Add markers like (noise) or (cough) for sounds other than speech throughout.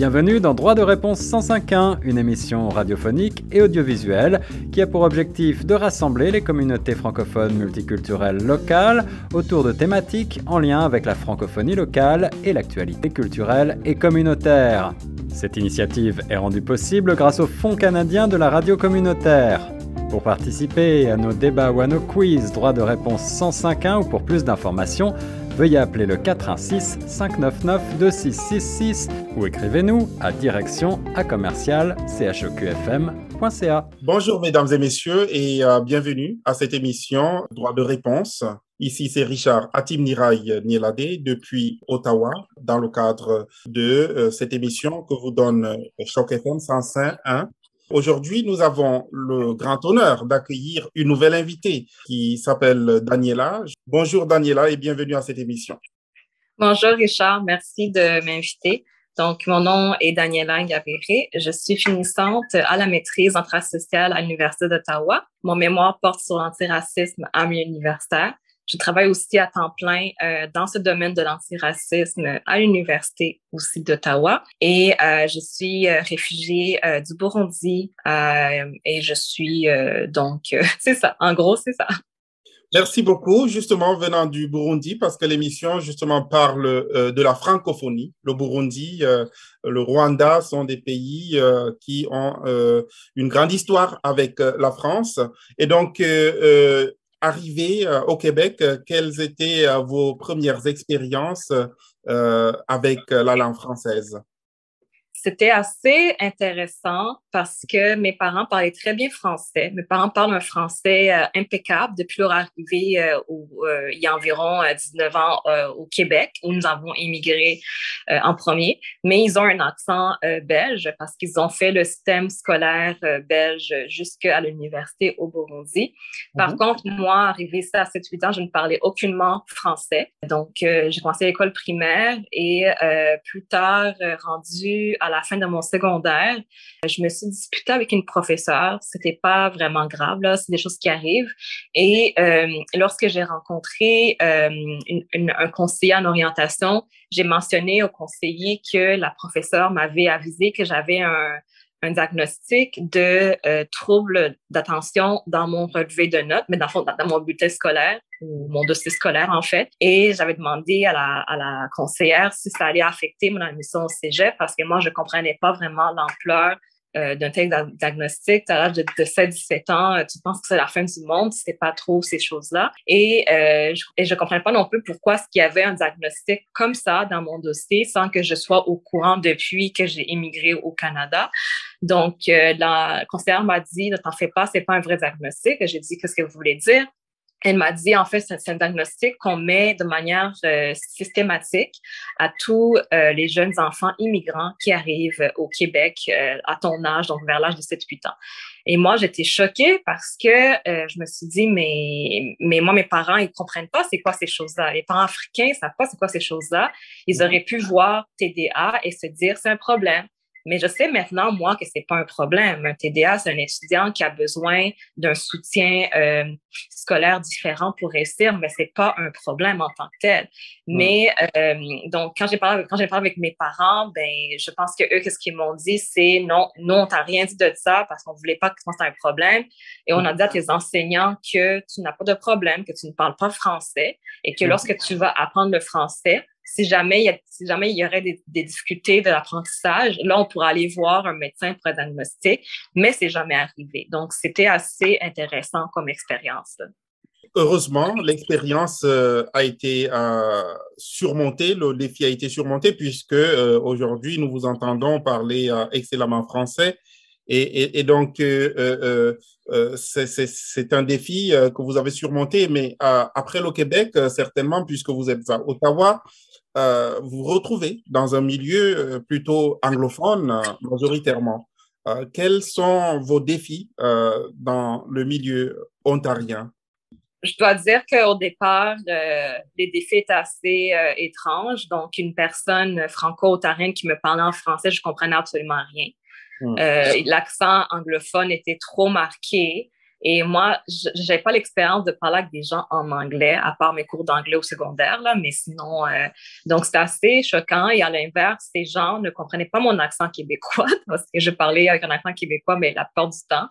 Bienvenue dans Droit de réponse 105.1, une émission radiophonique et audiovisuelle qui a pour objectif de rassembler les communautés francophones multiculturelles locales autour de thématiques en lien avec la francophonie locale et l'actualité culturelle et communautaire. Cette initiative est rendue possible grâce au Fonds canadien de la radio communautaire. Pour participer à nos débats ou à nos quiz droit de réponse 105.1 ou pour plus d'informations, veuillez appeler le 416 599 2666 ou écrivez-nous à direction à commercial. Bonjour mesdames et messieurs et euh, bienvenue à cette émission Droit de réponse. Ici, c'est Richard Atimnirai Nielade depuis Ottawa dans le cadre de euh, cette émission que vous donne Choc FM 105.1 Aujourd'hui, nous avons le grand honneur d'accueillir une nouvelle invitée qui s'appelle Daniela. Bonjour Daniela et bienvenue à cette émission. Bonjour Richard, merci de m'inviter. Donc, mon nom est Daniela Gaviré. Je suis finissante à la maîtrise en travail social à l'Université d'Ottawa. Mon mémoire porte sur l'antiracisme à milieu universitaire. Je travaille aussi à temps plein euh, dans ce domaine de l'antiracisme à l'Université aussi d'Ottawa. Et euh, je suis euh, réfugiée du Burundi et je suis donc, (laughs) c'est ça, en gros, c'est ça. Merci beaucoup, justement, venant du Burundi, parce que l'émission, justement, parle de la francophonie. Le Burundi, le Rwanda sont des pays qui ont une grande histoire avec la France. Et donc, arrivé euh, au Québec, euh, quelles étaient euh, vos premières expériences avec la langue française? C'était assez intéressant parce que mes parents parlaient très bien français. Mes parents parlent un français euh, impeccable depuis leur arrivée euh, euh, il y a environ 19 ans au Québec, où nous avons immigré en premier. Mais ils ont un accent belge parce qu'ils ont fait le système scolaire belge jusqu'à l'université au Burundi. Par mhm. contre, moi, arrivé à 7-8 ans, je ne parlais aucunement français. Donc, j'ai commencé l'école primaire et plus tard, rendu à la fin de mon secondaire, je me suis disputée avec une professeure. C'était pas vraiment grave, là. C'est des choses qui arrivent. Et euh, lorsque j'ai rencontré euh, un conseiller en orientation, j'ai mentionné au conseiller que la professeure m'avait avisé que j'avais un, diagnostic de euh, trouble d'attention dans mon relevé de notes, mais dans, dans mon bulletin scolaire ou mon dossier scolaire en fait. Et j'avais demandé à la, à la conseillère si ça allait affecter mon admission au cégep parce que moi, je comprenais pas vraiment l'ampleur euh, d'un tel diagnostic, à l'âge de, de 7-17 ans, euh, tu penses que c'est la fin du monde, c'est pas trop ces choses-là. Et, euh, je, et je comprenais pas non plus pourquoi est-ce qu'il y avait un diagnostic comme ça dans mon dossier sans que je sois au courant depuis que j'ai émigré au Canada. Donc, euh, la conseillère m'a dit, ne t'en fais pas, c'est pas un vrai diagnostic. J'ai dit, qu'est-ce que vous voulez dire? Elle m'a dit, en fait, c'est un diagnostic qu'on met de manière euh, systématique à tous euh, les jeunes enfants immigrants qui arrivent au Québec euh, à ton âge, donc vers l'âge de 7-8 ans. Et moi, j'étais choquée parce que je me suis dit, mais, mais moi, mes parents, ils comprennent pas c'est quoi ces choses-là. Les parents africains savent pas c'est quoi ces choses-là. Ils auraient pu voir TDA et se dire, c'est un problème. Mais je sais maintenant, moi, que c'est pas un problème. Un TDA, c'est un étudiant qui a besoin d'un soutien euh, scolaire différent pour réussir, mais c'est pas un problème en tant que tel. Mais euh, donc, quand j'ai parlé, quand j'ai parlé avec mes parents, ben, je pense que eux, qu'est-ce qu'ils m'ont dit, c'est non, nous, on t'a rien dit de ça parce qu'on voulait pas que c'était un problème. Et on a dit à tes enseignants que tu n'as pas de problème, que tu ne parles pas français et que lorsque tu vas apprendre le français, si jamais il y, y aurait des, difficultés de l'apprentissage, là, on pourrait aller voir un médecin pour un diagnostic, mais c'est jamais arrivé. Donc, c'était assez intéressant comme expérience. Heureusement, l'expérience euh, a été euh, surmontée, le défi a été surmonté puisque euh, aujourd'hui, nous vous entendons parler excellemment français. Et, donc, c'est un défi que vous avez surmonté, mais après le Québec, certainement, puisque vous êtes à Ottawa, euh, vous retrouvez dans un milieu euh, plutôt anglophone euh, majoritairement. quels sont vos défis dans le milieu ontarien? Je dois dire qu'au départ, les défis étaient assez étranges. Donc, une personne franco-ontarienne qui me parlait en français, je comprenais absolument rien. Hmm. L'accent anglophone était trop marqué. Et moi, je n'avais pas l'expérience de parler avec des gens en anglais, à part mes cours d'anglais au secondaire, là, mais sinon, euh, donc c'était assez choquant. Et à l'inverse, ces gens ne comprenaient pas mon accent québécois (laughs) parce que je parlais avec un accent québécois, mais la plupart du temps.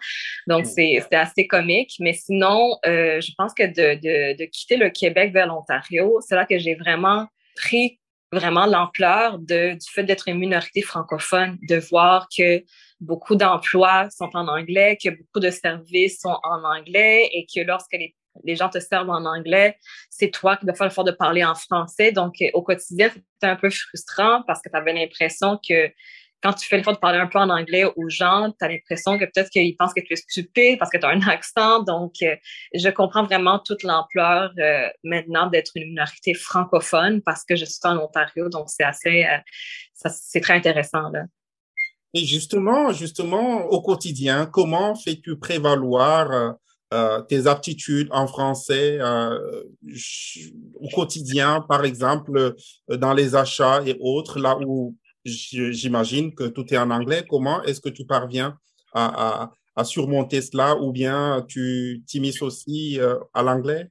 Donc, c'était assez comique. Mais sinon, euh, je pense que de, de, de quitter le Québec vers l'Ontario, c'est là que j'ai vraiment pris vraiment l'ampleur du fait d'être une minorité francophone, de voir que beaucoup d'emplois sont en anglais, que beaucoup de services sont en anglais et que lorsque les, gens te servent en anglais, c'est toi qui dois faire l'effort de parler en français. Donc, au quotidien, c'était un peu frustrant parce que tu avais l'impression que quand tu fais l'effort de parler un peu en anglais aux gens, tu as l'impression que peut-être qu'ils pensent que tu es stupide parce que tu as un (laughs) accent. Donc, euh, je comprends vraiment toute l'ampleur euh, maintenant d'être une minorité francophone parce que je suis en Ontario. Donc, c'est assez, euh, c'est très intéressant. Là. Et justement, justement, au quotidien, comment fais-tu prévaloir tes aptitudes en français au quotidien, par exemple, dans les achats et autres, là où j'imagine que tout est en anglais. Comment est-ce que tu parviens à, surmonter cela ou bien tu t'immisces aussi euh, à l'anglais?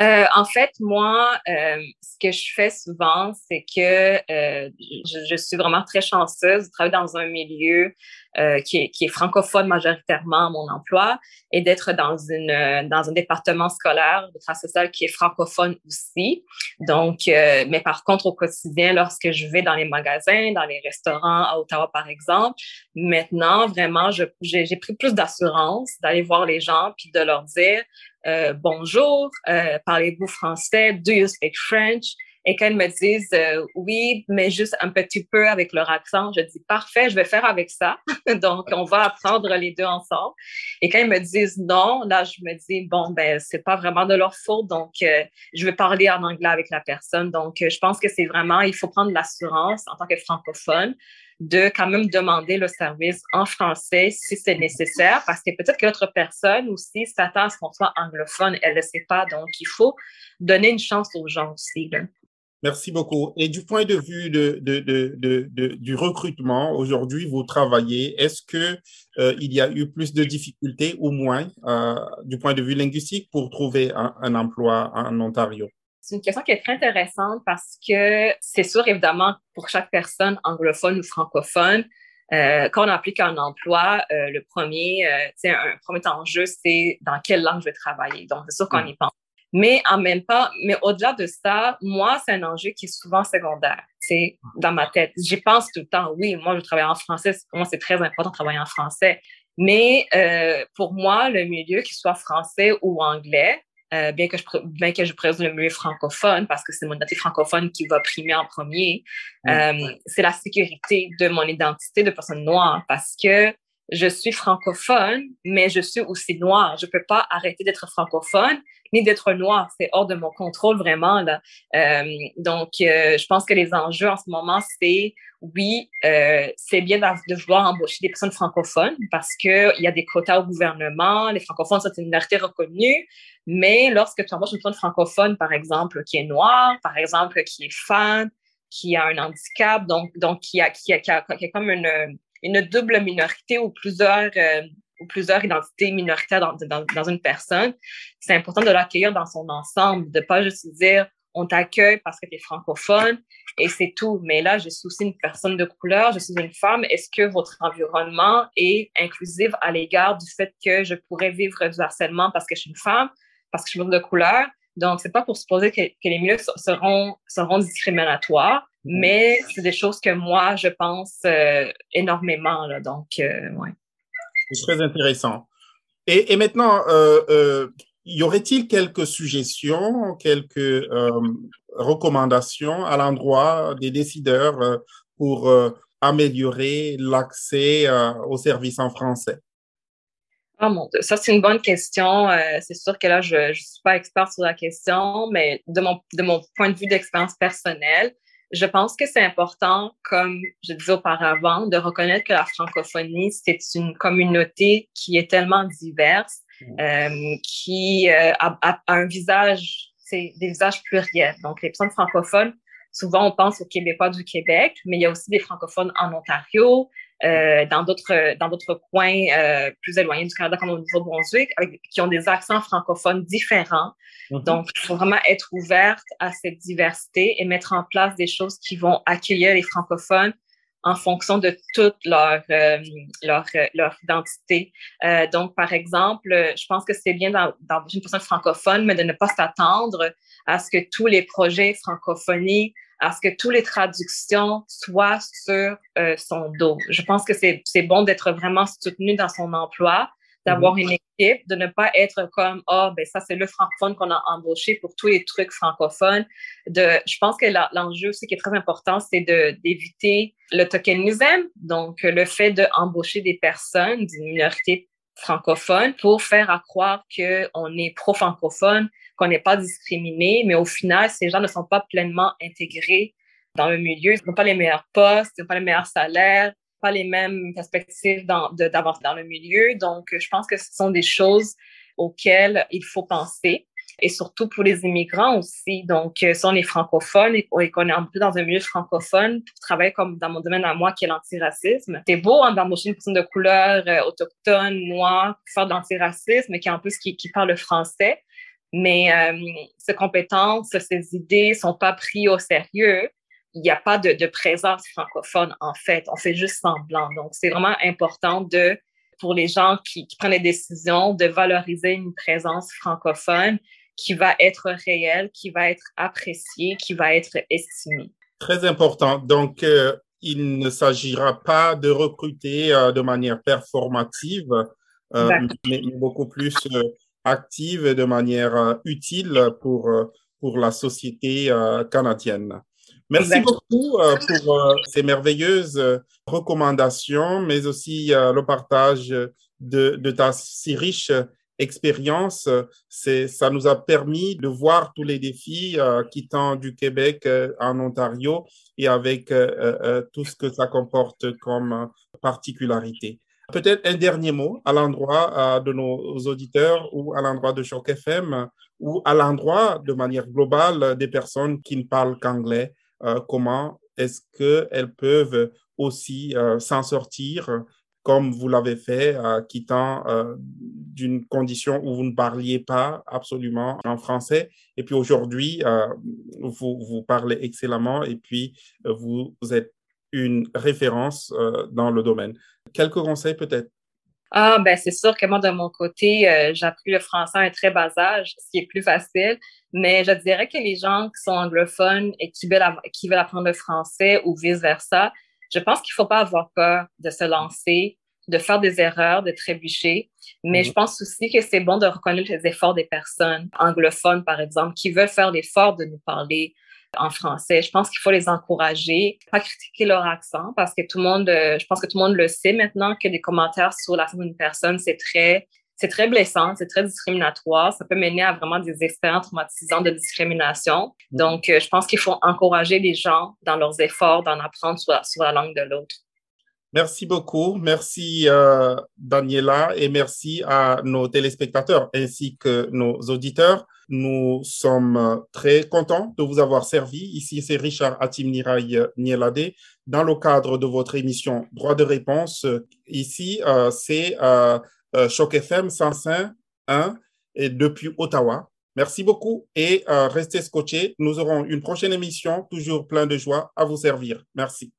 Euh, en fait, moi, euh, ce que je fais souvent, c'est que euh, je, je, suis vraiment très chanceuse de travailler dans un milieu euh, qui, est, qui, est, francophone majoritairement à mon emploi et d'être dans, une, dans un département scolaire de travail social qui est francophone aussi. Donc, euh, mais par contre, au quotidien, lorsque je vais dans les magasins, dans les restaurants à Ottawa, par exemple, maintenant, vraiment, j'ai pris plus d'assurance d'aller voir les gens puis de leur dire euh, bonjour, euh, parlez-vous français? Do you speak French? Et ils me disent euh, oui, mais juste un petit peu avec leur accent, je dis parfait, je vais faire avec ça. (laughs) Donc, on va apprendre les deux ensemble. Et quand ils me disent non, là, je me dis bon, ben, c'est pas vraiment de leur faute. Donc, je vais parler en anglais avec la personne. Donc, je pense que c'est vraiment, il faut prendre l'assurance en tant que francophone de quand même demander le service en français si c'est nécessaire, parce que peut-être que l'autre personne aussi s'attend à ce qu'on soit anglophone, elle ne le sait pas, donc il faut donner une chance aux gens aussi. Merci beaucoup. Et du point de vue de, de, de, du recrutement, aujourd'hui, vous travaillez. Est-ce que euh, il y a eu plus de difficultés ou moins euh, du point de vue linguistique pour trouver un emploi en Ontario? C'est une question qui est très intéressante parce que c'est sûr, évidemment, pour chaque personne anglophone ou francophone, euh, quand on applique un emploi, euh, le premier, euh, un premier enjeu, c'est dans quelle langue je vais travailler. Donc, c'est sûr qu'on mm. y pense. Mais en même temps, mais au-delà de ça, moi, c'est un enjeu qui est souvent secondaire, c'est dans ma tête. J'y pense tout le temps. Oui, moi, je travaille en français. Pour moi, c'est très important de travailler en français. Mais euh, pour moi, le milieu, qu'il soit français ou anglais, euh, bien que je bien que je présente le milieu francophone parce que c'est mon identité francophone qui va primer en premier, euh, c'est la sécurité de mon identité de personne noire parce que je suis francophone, mais je suis aussi noire. Je peux pas arrêter d'être francophone ni d'être noire. C'est hors de mon contrôle vraiment là. Euh, donc, euh, je pense que les enjeux en ce moment, c'est oui, euh, c'est bien de vouloir embaucher des personnes francophones parce que il y a des quotas au gouvernement. Les francophones sont une minorité reconnue, mais lorsque tu embauches une personne francophone, par exemple, qui est noire, par exemple, qui est femme, qui a un handicap, donc donc qui a qui a, qui a, qui a comme une une double minorité ou plusieurs, euh, ou plusieurs identités minoritaires dans, dans, dans une personne, c'est important de l'accueillir dans son ensemble, de pas juste dire on t'accueille parce que tu es francophone et c'est tout. Mais là, je suis aussi une personne de couleur, je suis une femme. Est-ce que votre environnement est inclusif à l'égard du fait que je pourrais vivre du harcèlement parce que je suis une femme, parce que je suis de couleur? Donc, c'est pas pour supposer que, que les milieux seront, seront discriminatoires, Mhm. Mais c'est des choses que moi, je pense euh, énormément. Là, donc, euh, ouais. C'est très intéressant. Et, et maintenant, euh y aurait-il quelques suggestions, quelques recommandations à l'endroit des décideurs pour améliorer l'accès aux services en français? Oh mon Dieu, ça c'est une bonne question. c'est sûr que là, je ne suis pas experte sur la question, mais de mon, de mon point de vue d'expérience personnelle, je pense que c'est important, comme je disais auparavant, de reconnaître que la francophonie, c'est une communauté qui est tellement diverse, mm. euh, qui euh, a, a, un visage, c'est des visages pluriels. Donc, les personnes francophones, souvent on pense aux Québécois du Québec, mais il y a aussi des francophones en Ontario, euh, dans d'autres dans d'autres coins euh, plus éloignés du Canada comme au Nouveau-Brunswick qui ont des accents francophones différents. Mm-hmm. Donc, il faut vraiment être ouverte à cette diversité et mettre en place des choses qui vont accueillir les francophones en fonction de toute leur, euh, leur, leur, identité. Euh, donc, par exemple, je pense que c'est bien dans, une personne francophone, mais de ne pas s'attendre à ce que tous les projets francophonie, à ce que toutes les traductions soient sur euh, son dos. Je pense que c'est bon d'être vraiment soutenu dans son emploi, d'avoir mhm. une équipe, de ne pas être comme oh ben ça c'est le francophone qu'on a embauché pour tous les trucs francophones. De, je pense que l'enjeu aussi qui est très important, c'est d'éviter le tokenisme, donc le fait d'embaucher des personnes d'une minorité francophone pour faire à croire qu'on est pro-francophone, qu'on n'est pas discriminé, mais au final, ces gens ne sont pas pleinement intégrés dans le milieu, ils n'ont pas les meilleurs postes, ils n'ont pas les meilleurs salaires, pas les mêmes perspectives d'avoir dans, le milieu. Donc, je pense que ce sont des choses auxquelles il faut penser et surtout pour les immigrants aussi. Donc, euh, si on est francophone et, qu'on est un peu dans un milieu francophone, pour travailler comme dans mon domaine à moi qui est l'antiracisme, c'est beau hein, d'embaucher une personne de couleur euh, autochtone, noire, pour faire de l'antiracisme, qui en plus qui, qui parle le français. Mais euh, ces compétences, ces idées sont pas prises au sérieux il n'y a pas de, présence francophone, en fait. On fait juste semblant. Donc, c'est vraiment important de, pour les gens qui, prennent les décisions, de valoriser une présence francophone qui va être réelle, qui va être appréciée, qui va être estimée. Très important. Donc, euh, il ne s'agira pas de recruter euh, de manière performative, euh, mais, beaucoup plus active et de manière utile pour, pour la société canadienne. Merci beaucoup pour ces merveilleuses recommandations, mais aussi le partage de, de, ta si riche expérience. Ça nous a permis de voir tous les défis quittant du Québec en Ontario et avec tout ce que ça comporte comme particularité. Peut-être un dernier mot à l'endroit de nos auditeurs ou à l'endroit de Choc FM ou à l'endroit de manière globale des personnes qui ne parlent qu'anglais euh, comment est-ce qu'elles peuvent aussi euh, s'en sortir comme vous l'avez fait, euh, quittant d'une condition où vous ne parliez pas absolument en français. Et puis aujourd'hui, vous, vous parlez excellemment et puis vous êtes une référence dans le domaine. Quelques conseils peut-être? Ah, ben c'est sûr que moi, de mon côté, euh, le français à un très bas âge, ce qui est plus facile. Mais je dirais que les gens qui sont anglophones et qui veulent, qui veulent apprendre le français ou vice-versa, je pense qu'il ne faut pas avoir peur de se lancer, de faire des erreurs, de trébucher. Mais je mhm. pense aussi que c'est bon de reconnaître les efforts des personnes anglophones, par exemple, qui veulent faire l'effort de nous parler, en français. Je pense qu'il faut les encourager, pas critiquer leur accent parce que tout le monde, euh, je pense que tout le monde le sait maintenant que des commentaires sur la d'une personne, c'est très, c'est très blessant, c'est très discriminatoire. Ça peut mener à vraiment des expériences traumatisantes de discrimination. Mm. Donc, euh, je pense qu'il faut encourager les gens dans leurs efforts d'en apprendre sur la, sur la langue de l'autre. Merci beaucoup. Merci, euh, Daniela, et merci à nos téléspectateurs ainsi que nos auditeurs. Nous sommes très contents de vous avoir servi. Ici, c'est Richard Atimnirai Nielade dans le cadre de votre émission Droit de réponse. Ici, euh, c'est euh, euh, Choc FM 105.1 et depuis Ottawa. Merci beaucoup et restez scotchés. Nous aurons une prochaine émission, toujours plein de joie à vous servir. Merci.